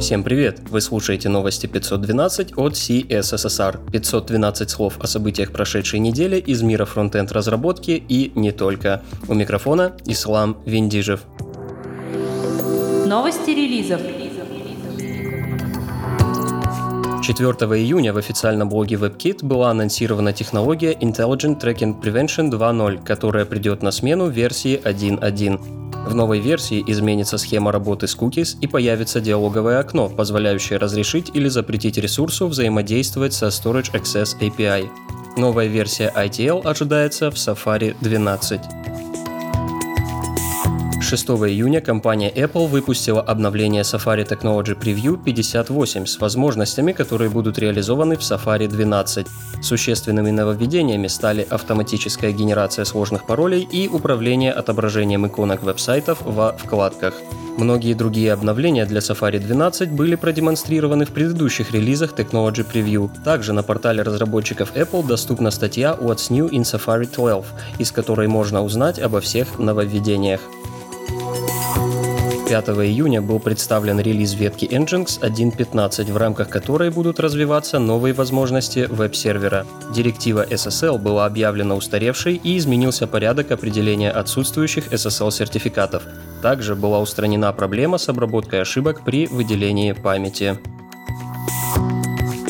Всем привет! Вы слушаете новости 512 от CSSR. 512 слов о событиях прошедшей недели из мира фронтенд разработки и не только. У микрофона Ислам Виндижев. Новости релизов. 4 июня в официальном блоге WebKit была анонсирована технология Intelligent Tracking Prevention 2.0, которая придет на смену версии 1.1. В новой версии изменится схема работы с cookies и появится диалоговое окно, позволяющее разрешить или запретить ресурсу взаимодействовать со Storage Access API. Новая версия ITL ожидается в Safari 12. 6 июня компания Apple выпустила обновление Safari Technology Preview 58 с возможностями, которые будут реализованы в Safari 12. Существенными нововведениями стали автоматическая генерация сложных паролей и управление отображением иконок веб-сайтов во вкладках. Многие другие обновления для Safari 12 были продемонстрированы в предыдущих релизах Technology Preview. Также на портале разработчиков Apple доступна статья What's New in Safari 12, из которой можно узнать обо всех нововведениях. 5 июня был представлен релиз ветки Nginx 1.15, в рамках которой будут развиваться новые возможности веб-сервера. Директива SSL была объявлена устаревшей и изменился порядок определения отсутствующих SSL-сертификатов. Также была устранена проблема с обработкой ошибок при выделении памяти.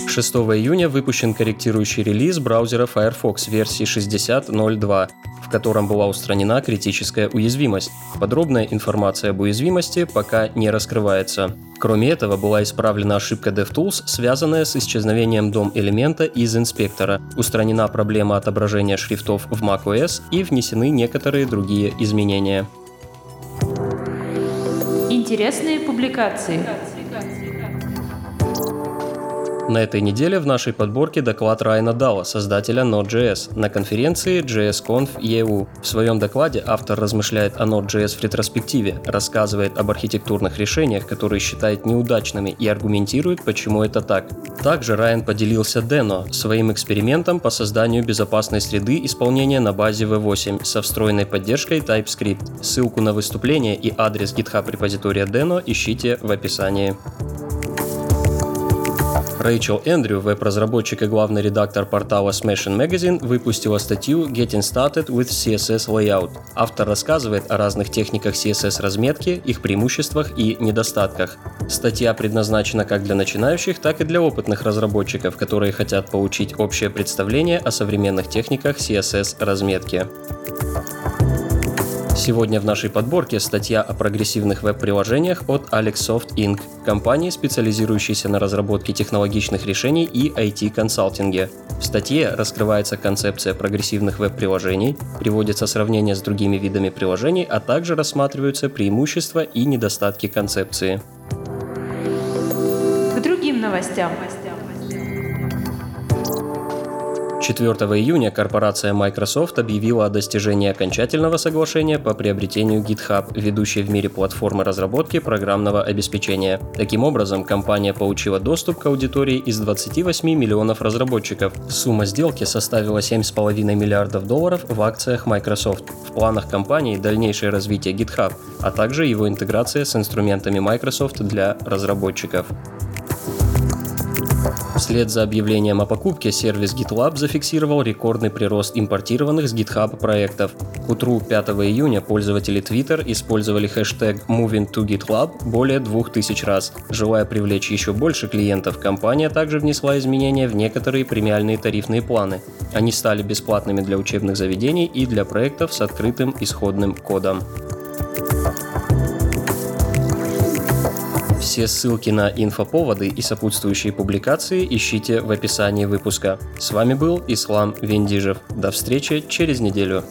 6 июня выпущен корректирующий релиз браузера Firefox версии 60.02 в котором была устранена критическая уязвимость. Подробная информация об уязвимости пока не раскрывается. Кроме этого, была исправлена ошибка DevTools, связанная с исчезновением дом-элемента из инспектора, устранена проблема отображения шрифтов в macOS и внесены некоторые другие изменения. Интересные публикации. На этой неделе в нашей подборке доклад Райана Дала, создателя Node.js, на конференции JSConf EU. В своем докладе автор размышляет о Node.js в ретроспективе, рассказывает об архитектурных решениях, которые считает неудачными и аргументирует, почему это так. Также Райан поделился Deno, своим экспериментом по созданию безопасной среды исполнения на базе V8 со встроенной поддержкой TypeScript. Ссылку на выступление и адрес GitHub репозитория Deno ищите в описании. Рэйчел Эндрю, веб-разработчик и главный редактор портала Smashing Magazine, выпустила статью Getting Started with CSS Layout. Автор рассказывает о разных техниках CSS-разметки, их преимуществах и недостатках. Статья предназначена как для начинающих, так и для опытных разработчиков, которые хотят получить общее представление о современных техниках CSS-разметки. Сегодня в нашей подборке статья о прогрессивных веб-приложениях от Alexsoft Inc., компании, специализирующейся на разработке технологичных решений и IT-консалтинге. В статье раскрывается концепция прогрессивных веб-приложений, приводится сравнение с другими видами приложений, а также рассматриваются преимущества и недостатки концепции. К другим новостям. 4 июня корпорация Microsoft объявила о достижении окончательного соглашения по приобретению GitHub, ведущей в мире платформы разработки программного обеспечения. Таким образом, компания получила доступ к аудитории из 28 миллионов разработчиков. Сумма сделки составила 7,5 миллиардов долларов в акциях Microsoft. В планах компании дальнейшее развитие GitHub, а также его интеграция с инструментами Microsoft для разработчиков. Вслед за объявлением о покупке сервис GitLab зафиксировал рекордный прирост импортированных с GitHub проектов. К утру 5 июня пользователи Twitter использовали хэштег moving2GitLab более 2000 раз. Желая привлечь еще больше клиентов, компания также внесла изменения в некоторые премиальные тарифные планы. Они стали бесплатными для учебных заведений и для проектов с открытым исходным кодом. Все ссылки на инфоповоды и сопутствующие публикации ищите в описании выпуска. С вами был Ислам Вендижев. До встречи через неделю.